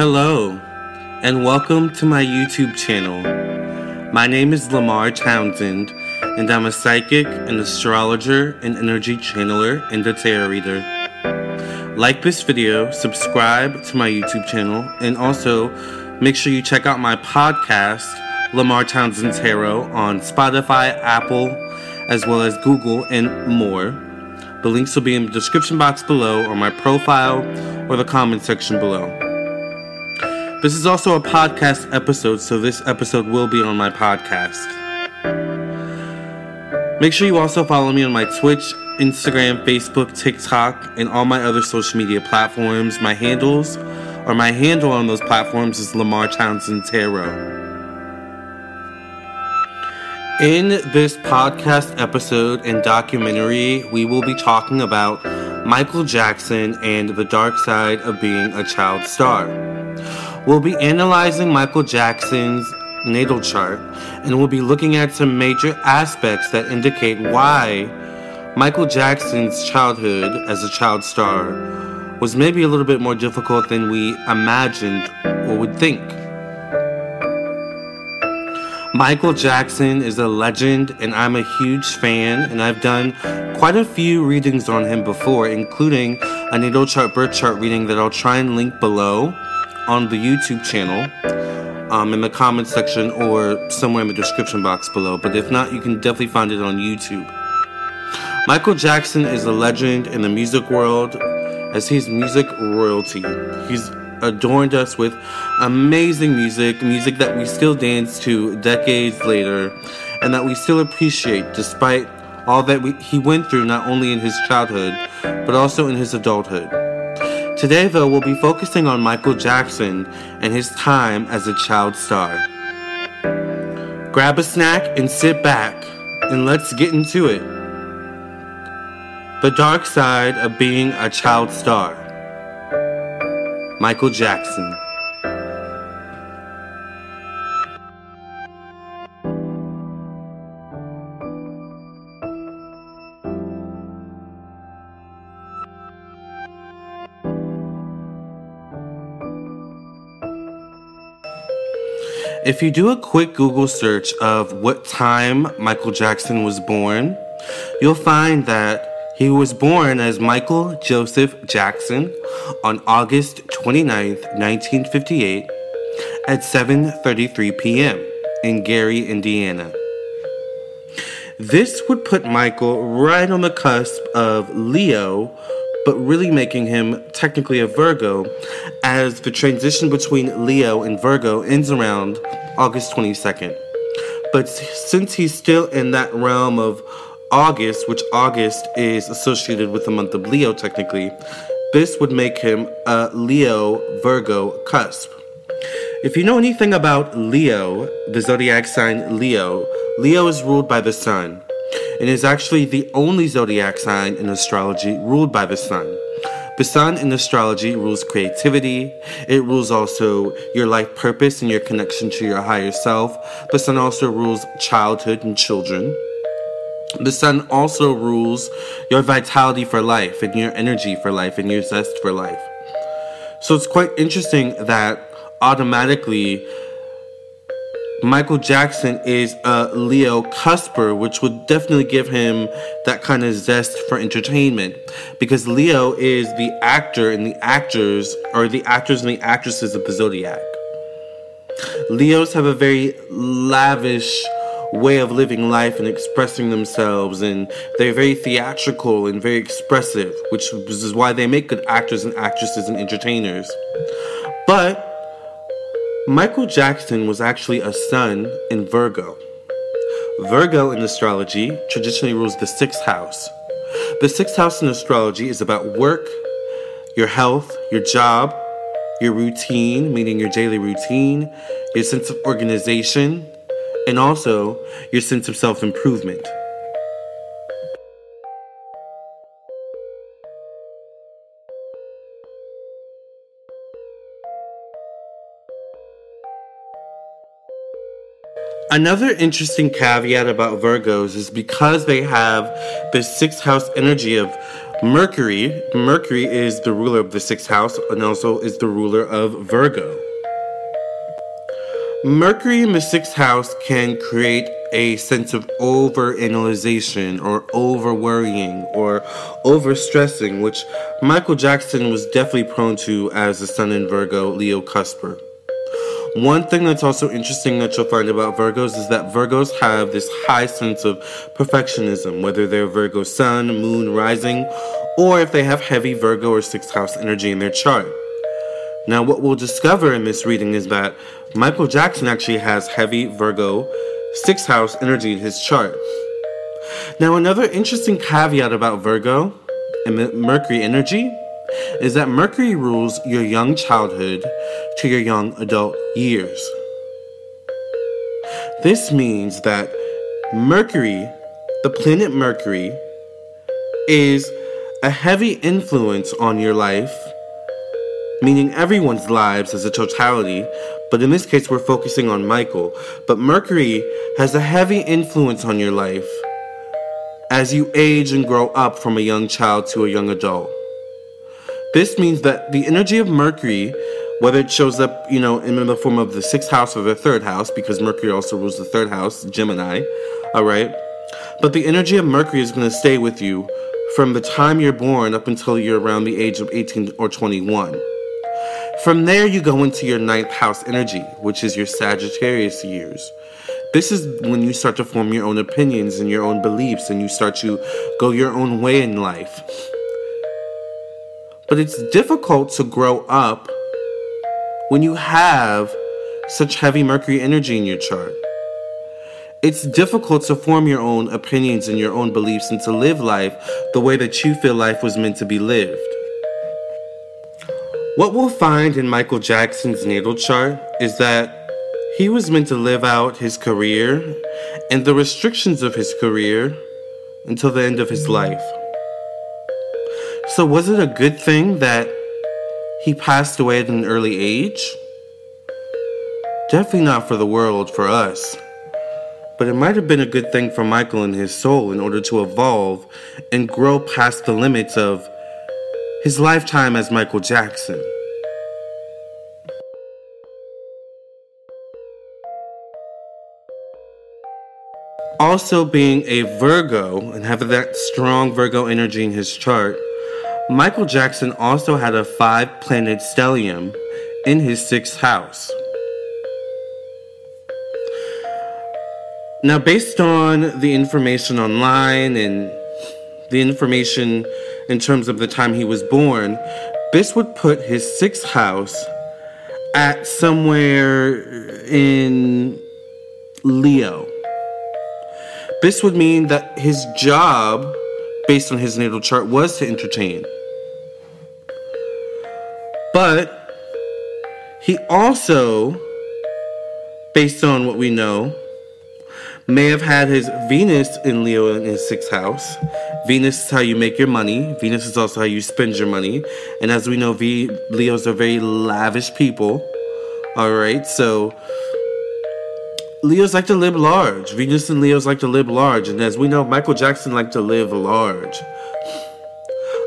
Hello, and welcome to my YouTube channel. My name is Lamar Townsend, and I'm a psychic, an astrologer, an energy channeler, and a tarot reader. Like this video, subscribe to my YouTube channel, and also make sure you check out my podcast, Lamar Townsend Tarot, on Spotify, Apple, as well as Google, and more. The links will be in the description box below, or my profile, or the comment section below. This is also a podcast episode, so this episode will be on my podcast. Make sure you also follow me on my Twitch, Instagram, Facebook, TikTok, and all my other social media platforms. My handles, or my handle on those platforms, is Lamar Townsend Tarot. In this podcast episode and documentary, we will be talking about Michael Jackson and the dark side of being a child star. We'll be analyzing Michael Jackson's natal chart and we'll be looking at some major aspects that indicate why Michael Jackson's childhood as a child star was maybe a little bit more difficult than we imagined or would think. Michael Jackson is a legend, and I'm a huge fan, and I've done quite a few readings on him before, including a natal chart birth chart reading that I'll try and link below on the YouTube channel, um, in the comments section, or somewhere in the description box below. But if not, you can definitely find it on YouTube. Michael Jackson is a legend in the music world as he's music royalty. He's adorned us with amazing music, music that we still dance to decades later, and that we still appreciate despite all that we, he went through not only in his childhood, but also in his adulthood. Today, though, we'll be focusing on Michael Jackson and his time as a child star. Grab a snack and sit back, and let's get into it. The dark side of being a child star. Michael Jackson. If you do a quick Google search of what time Michael Jackson was born, you'll find that he was born as Michael Joseph Jackson on August 29, 1958 at 7:33 p.m. in Gary, Indiana. This would put Michael right on the cusp of Leo, but really making him technically a Virgo, as the transition between Leo and Virgo ends around August 22nd. But since he's still in that realm of August, which August is associated with the month of Leo technically, this would make him a Leo Virgo cusp. If you know anything about Leo, the zodiac sign Leo, Leo is ruled by the sun and is actually the only zodiac sign in astrology ruled by the sun. The sun in astrology rules creativity. It rules also your life purpose and your connection to your higher self. The sun also rules childhood and children. The sun also rules your vitality for life and your energy for life and your zest for life. So it's quite interesting that automatically Michael Jackson is a Leo cusper, which would definitely give him that kind of zest for entertainment. Because Leo is the actor and the actors, or the actors and the actresses of the zodiac. Leos have a very lavish way of living life and expressing themselves and they're very theatrical and very expressive which is why they make good actors and actresses and entertainers but michael jackson was actually a sun in virgo virgo in astrology traditionally rules the sixth house the sixth house in astrology is about work your health your job your routine meaning your daily routine your sense of organization and also your sense of self improvement. Another interesting caveat about Virgos is because they have the sixth house energy of Mercury, Mercury is the ruler of the sixth house and also is the ruler of Virgo. Mercury in the sixth house can create a sense of overanalyzation or over worrying or over stressing, which Michael Jackson was definitely prone to as a Sun in Virgo Leo cusper. One thing that's also interesting that you'll find about Virgos is that Virgos have this high sense of perfectionism, whether they're Virgo Sun, Moon, Rising, or if they have heavy Virgo or sixth house energy in their chart. Now, what we'll discover in this reading is that Michael Jackson actually has heavy Virgo sixth house energy in his chart. Now, another interesting caveat about Virgo and Mercury energy is that Mercury rules your young childhood to your young adult years. This means that Mercury, the planet Mercury, is a heavy influence on your life, meaning everyone's lives as a totality, but in this case, we're focusing on Michael. But Mercury has a heavy influence on your life as you age and grow up from a young child to a young adult. This means that the energy of Mercury, whether it shows up, you know, in the form of the sixth house or the third house, because Mercury also rules the third house, Gemini, all right? But the energy of Mercury is going to stay with you from the time you're born up until you're around the age of 18 or 21. From there, you go into your ninth house energy, which is your Sagittarius years. This is when you start to form your own opinions and your own beliefs, and you start to go your own way in life. But it's difficult to grow up when you have such heavy Mercury energy in your chart. It's difficult to form your own opinions and your own beliefs and to live life the way that you feel life was meant to be lived. What we'll find in Michael Jackson's natal chart is that he was meant to live out his career and the restrictions of his career until the end of his life. So, was it a good thing that he passed away at an early age? Definitely not for the world, for us. But it might have been a good thing for Michael and his soul in order to evolve and grow past the limits of his lifetime as Michael Jackson. Also, being a Virgo and having that strong Virgo energy in his chart, Michael Jackson also had a five planet stellium in his sixth house. Now, based on the information online and the information in terms of the time he was born, this would put his sixth house at somewhere in Leo. This would mean that his job, based on his natal chart, was to entertain. But he also, based on what we know, may have had his Venus in Leo in his sixth house. Venus is how you make your money. Venus is also how you spend your money. And as we know, v- Leos are very lavish people. All right, so Leos like to live large. Venus and Leos like to live large. And as we know, Michael Jackson liked to live large.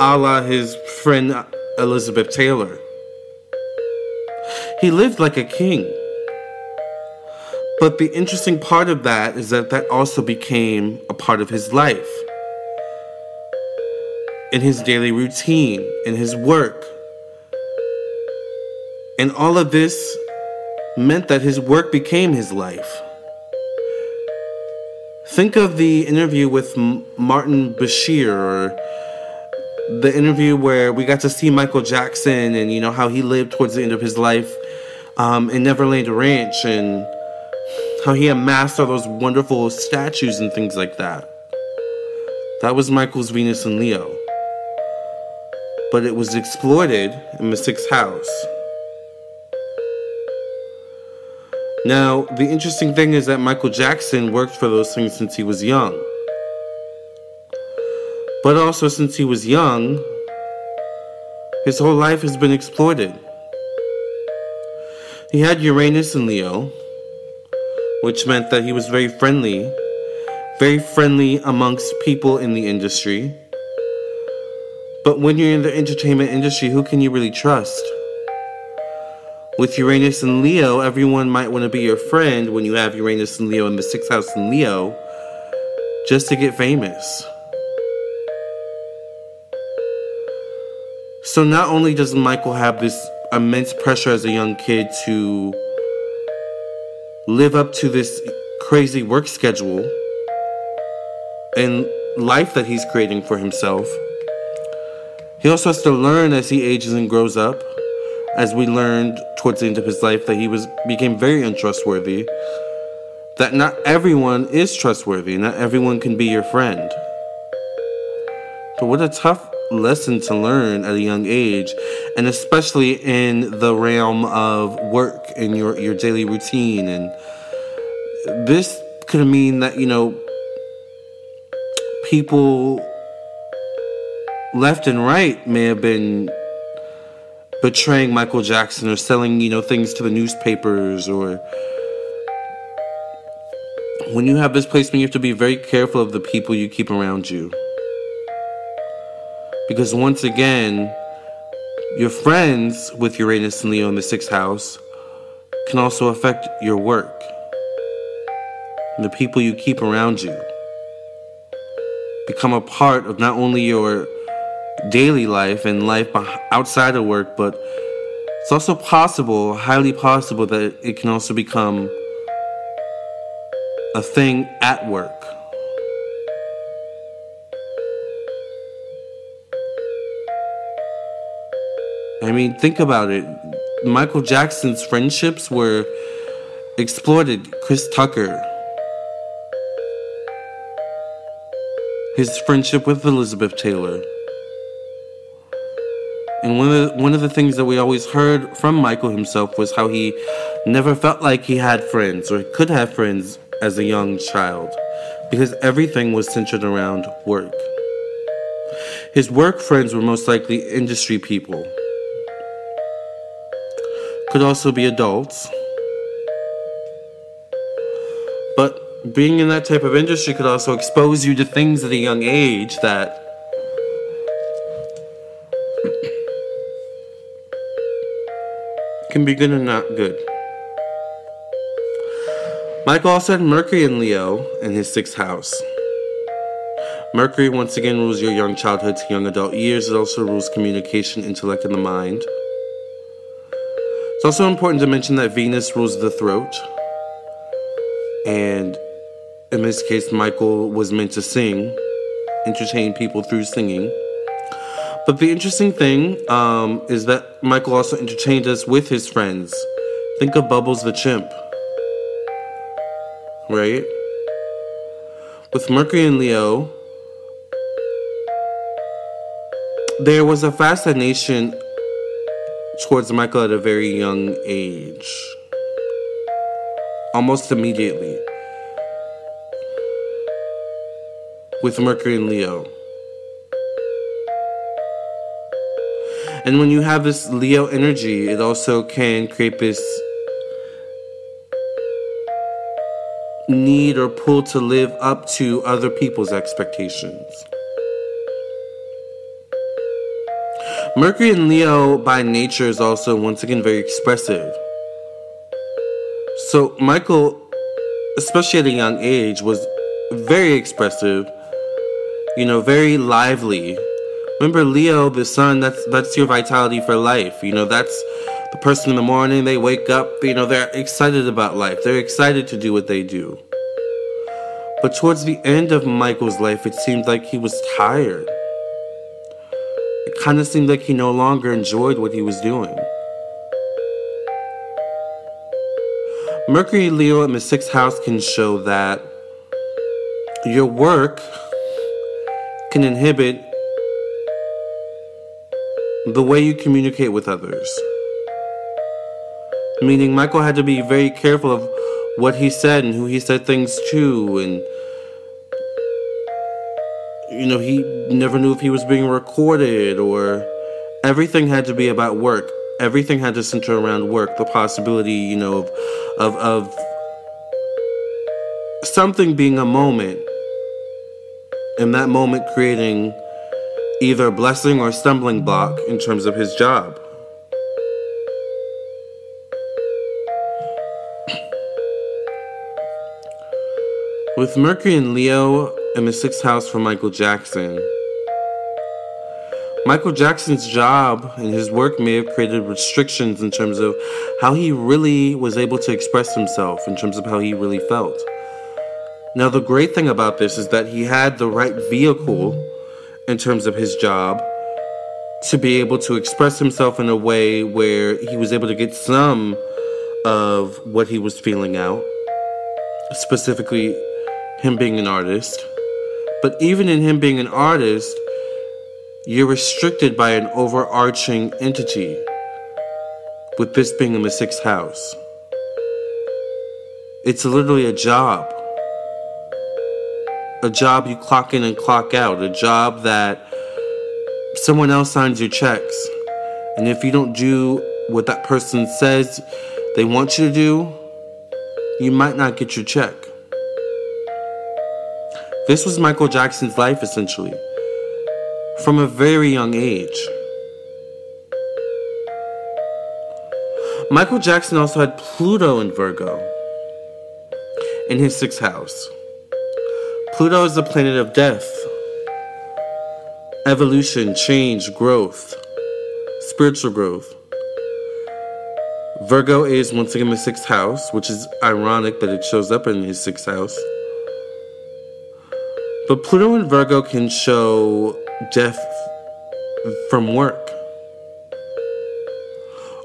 A la his friend Elizabeth Taylor. He lived like a king. But the interesting part of that is that that also became a part of his life. In his daily routine, in his work. And all of this meant that his work became his life. Think of the interview with Martin Bashir or the interview where we got to see Michael Jackson and you know how he lived towards the end of his life um, in Neverland Ranch and how he amassed all those wonderful statues and things like that. That was Michael's Venus and Leo. But it was exploited in sixth house. Now, the interesting thing is that Michael Jackson worked for those things since he was young. But also, since he was young, his whole life has been exploited. He had Uranus in Leo, which meant that he was very friendly, very friendly amongst people in the industry. But when you're in the entertainment industry, who can you really trust? With Uranus and Leo, everyone might want to be your friend when you have Uranus and Leo in the sixth house in Leo just to get famous. So not only does Michael have this immense pressure as a young kid to live up to this crazy work schedule and life that he's creating for himself, he also has to learn as he ages and grows up, as we learned towards the end of his life that he was became very untrustworthy, that not everyone is trustworthy, not everyone can be your friend. But what a tough lesson to learn at a young age, and especially in the realm of work and your, your daily routine. And this could mean that, you know, people left and right may have been betraying Michael Jackson or selling, you know, things to the newspapers or when you have this placement, you have to be very careful of the people you keep around you. Because once again, your friends with Uranus and Leo in the sixth house can also affect your work and the people you keep around you. Become a part of not only your daily life and life outside of work, but it's also possible, highly possible, that it can also become a thing at work. I mean, think about it. Michael Jackson's friendships were exploited. Chris Tucker, his friendship with Elizabeth Taylor. And one of the, one of the things that we always heard from Michael himself was how he never felt like he had friends or could have friends as a young child because everything was centered around work. His work friends were most likely industry people could also be adults. But being in that type of industry could also expose you to things at a young age that can be good and not good. Michael also had Mercury in Leo in his sixth house. Mercury once again rules your young childhood to young adult years. It also rules communication, intellect, and the mind. It's also important to mention that Venus rules the throat. And in this case, Michael was meant to sing, entertain people through singing. But the interesting thing um, is that Michael also entertained us with his friends. Think of Bubbles the chimp. Right? With Mercury and Leo, there was a fascination towards Michael at a very young age. Almost immediately. With Mercury and Leo. And when you have this Leo energy, it also can create this need or pull to live up to other people's expectations. Mercury in Leo by nature is also once again very expressive. So Michael, especially at a young age, was very expressive, you know, very lively. Remember Leo, the sun, that's that's your vitality for life. You know, that's the person in the morning, they wake up, you know, they're excited about life. They're excited to do what they do. But towards the end of Michael's life, it seemed like he was tired kind of seemed like he no longer enjoyed what he was doing. Mercury Leo in the sixth house can show that your work can inhibit the way you communicate with others. Meaning, Michael had to be very careful of what he said and who he said things to, and you know, he never knew if he was being recorded or everything had to be about work. Everything had to center around work. The possibility, you know, of, of, of something being a moment and that moment creating either a blessing or a stumbling block in terms of his job. With Mercury and Leo in the sixth house for Michael Jackson, Michael Jackson's job and his work may have created restrictions in terms of how he really was able to express himself, in terms of how he really felt. Now, the great thing about this is that he had the right vehicle in terms of his job to be able to express himself in a way where he was able to get some of what he was feeling out, specifically him being an artist. But even in him being an artist, you're restricted by an overarching entity, with this being in the sixth house. It's literally a job. A job you clock in and clock out. A job that someone else signs your checks. And if you don't do what that person says they want you to do, you might not get your check. This was Michael Jackson's life essentially from a very young age. Michael Jackson also had Pluto in Virgo in his sixth house. Pluto is the planet of death, evolution, change, growth, spiritual growth. Virgo is once again the sixth house, which is ironic that it shows up in his sixth house. But Pluto and Virgo can show death from work,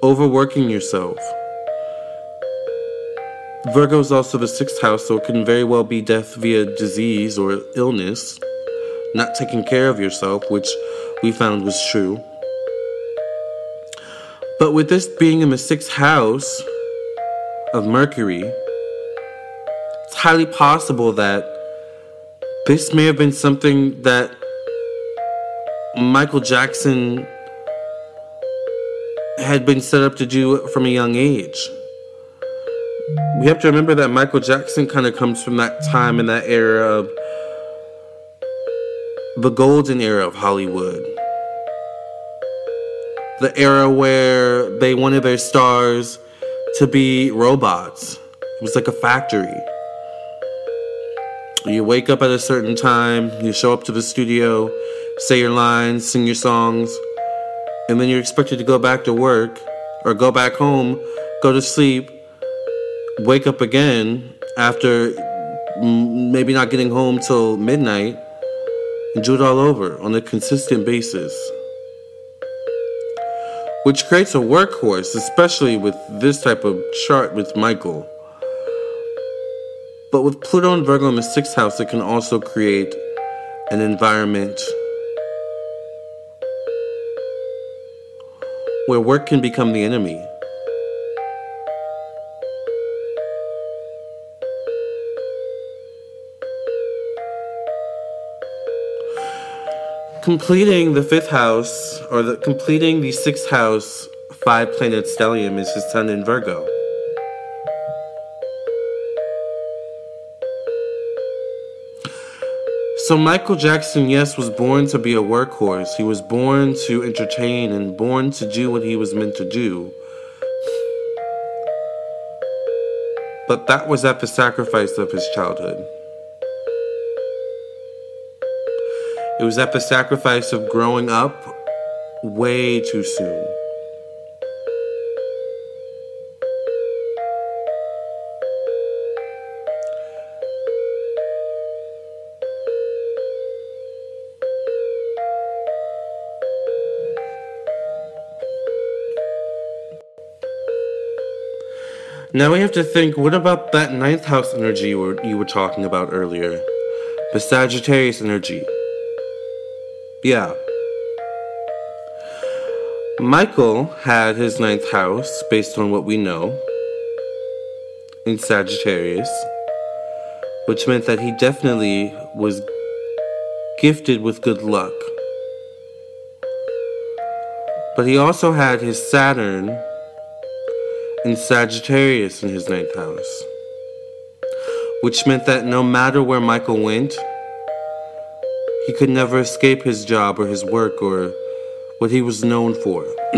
overworking yourself. Virgo is also the sixth house, so it can very well be death via disease or illness, not taking care of yourself, which we found was true. But with this being in the sixth house of Mercury, it's highly possible that this may have been something that Michael Jackson had been set up to do from a young age. We have to remember that Michael Jackson kind of comes from that time and that era of the golden era of Hollywood. The era where they wanted their stars to be robots. It was like a factory. You wake up at a certain time, you show up to the studio, say your lines, sing your songs, and then you're expected to go back to work or go back home, go to sleep, wake up again after maybe not getting home till midnight and do it all over on a consistent basis. Which creates a workhorse, especially with this type of chart with Michael. But with Pluto and Virgo in the sixth house, it can also create an environment where work can become the enemy. Completing the fifth house, or the completing the sixth house five planet stellium is his sun in Virgo. So Michael Jackson, yes, was born to be a workhorse. He was born to entertain and born to do what he was meant to do. But that was at the sacrifice of his childhood. It was at the sacrifice of growing up way too soon. Now we have to think what about that ninth house energy you were, you were talking about earlier? The Sagittarius energy. Yeah. Michael had his ninth house, based on what we know, in Sagittarius, which meant that he definitely was gifted with good luck. But he also had his Saturn in Sagittarius in his ninth house, which meant that no matter where Michael went, he could never escape his job or his work or what he was known for.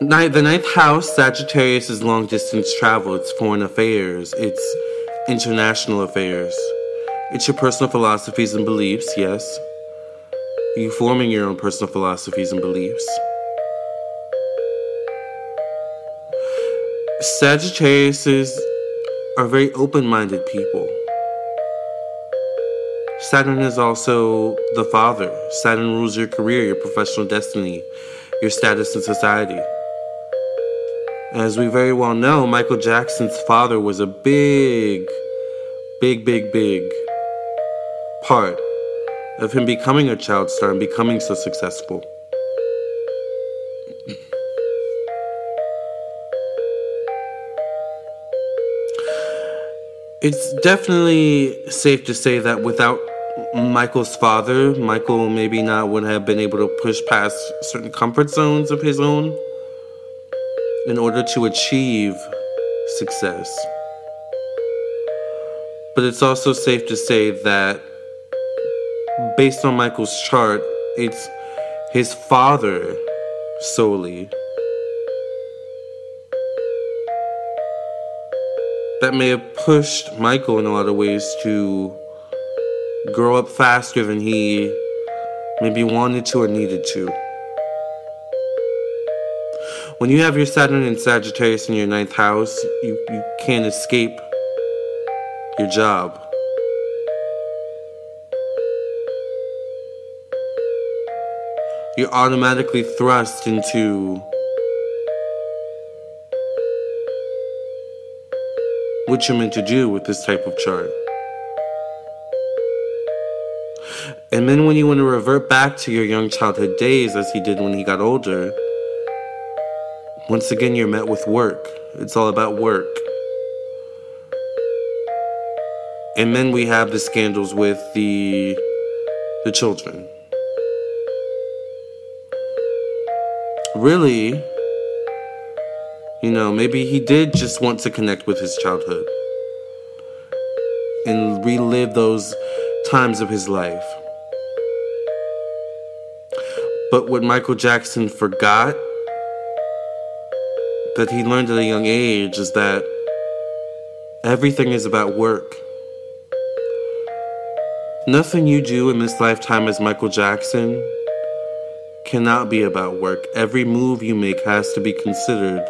the ninth house, Sagittarius, is long distance travel, it's foreign affairs, it's international affairs. It's your personal philosophies and beliefs, yes. You forming your own personal philosophies and beliefs. Sagittariuses are very open minded people. Saturn is also the father. Saturn rules your career, your professional destiny, your status in society. As we very well know, Michael Jackson's father was a big, big, big, big part of him becoming a child star and becoming so successful. It's definitely safe to say that without Michael's father, Michael maybe not would have been able to push past certain comfort zones of his own in order to achieve success. But it's also safe to say that based on Michael's chart, it's his father solely that may have pushed Michael in a lot of ways to grow up faster than he maybe wanted to or needed to. When you have your Saturn and Sagittarius in your ninth house, you, you can't escape your job. You're automatically thrust into what you're meant to do with this type of chart. And then when you want to revert back to your young childhood days as he did when he got older, once again you're met with work. It's all about work. And then we have the scandals with the the children. Really, you know, maybe he did just want to connect with his childhood and relive those times of his life. But what Michael Jackson forgot that he learned at a young age is that everything is about work. Nothing you do in this lifetime as Michael Jackson cannot be about work. Every move you make has to be considered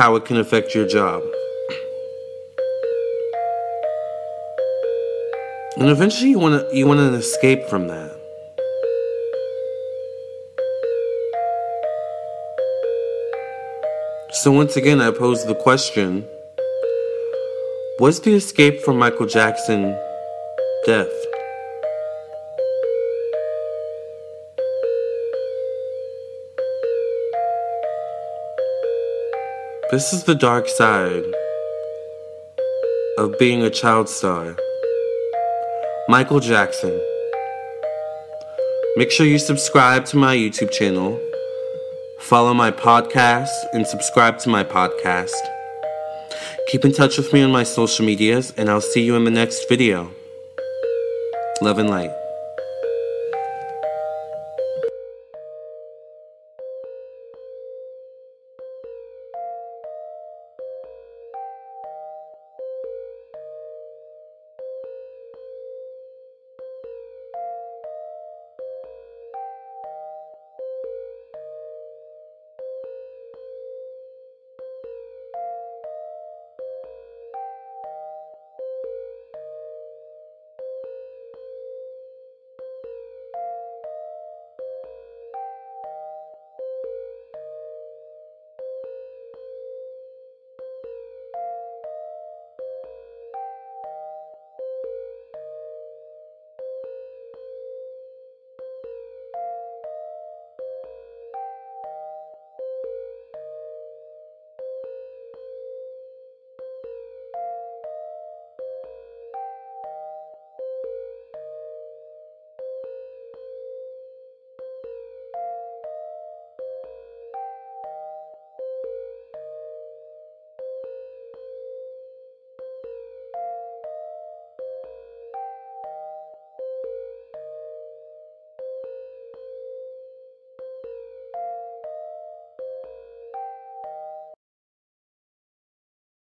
how it can affect your job. And eventually you want to you want to escape from that. So once again I pose the question, was the escape from Michael Jackson death? This is the dark side of being a child star. Michael Jackson. Make sure you subscribe to my YouTube channel, follow my podcast, and subscribe to my podcast. Keep in touch with me on my social medias, and I'll see you in the next video. Love and light.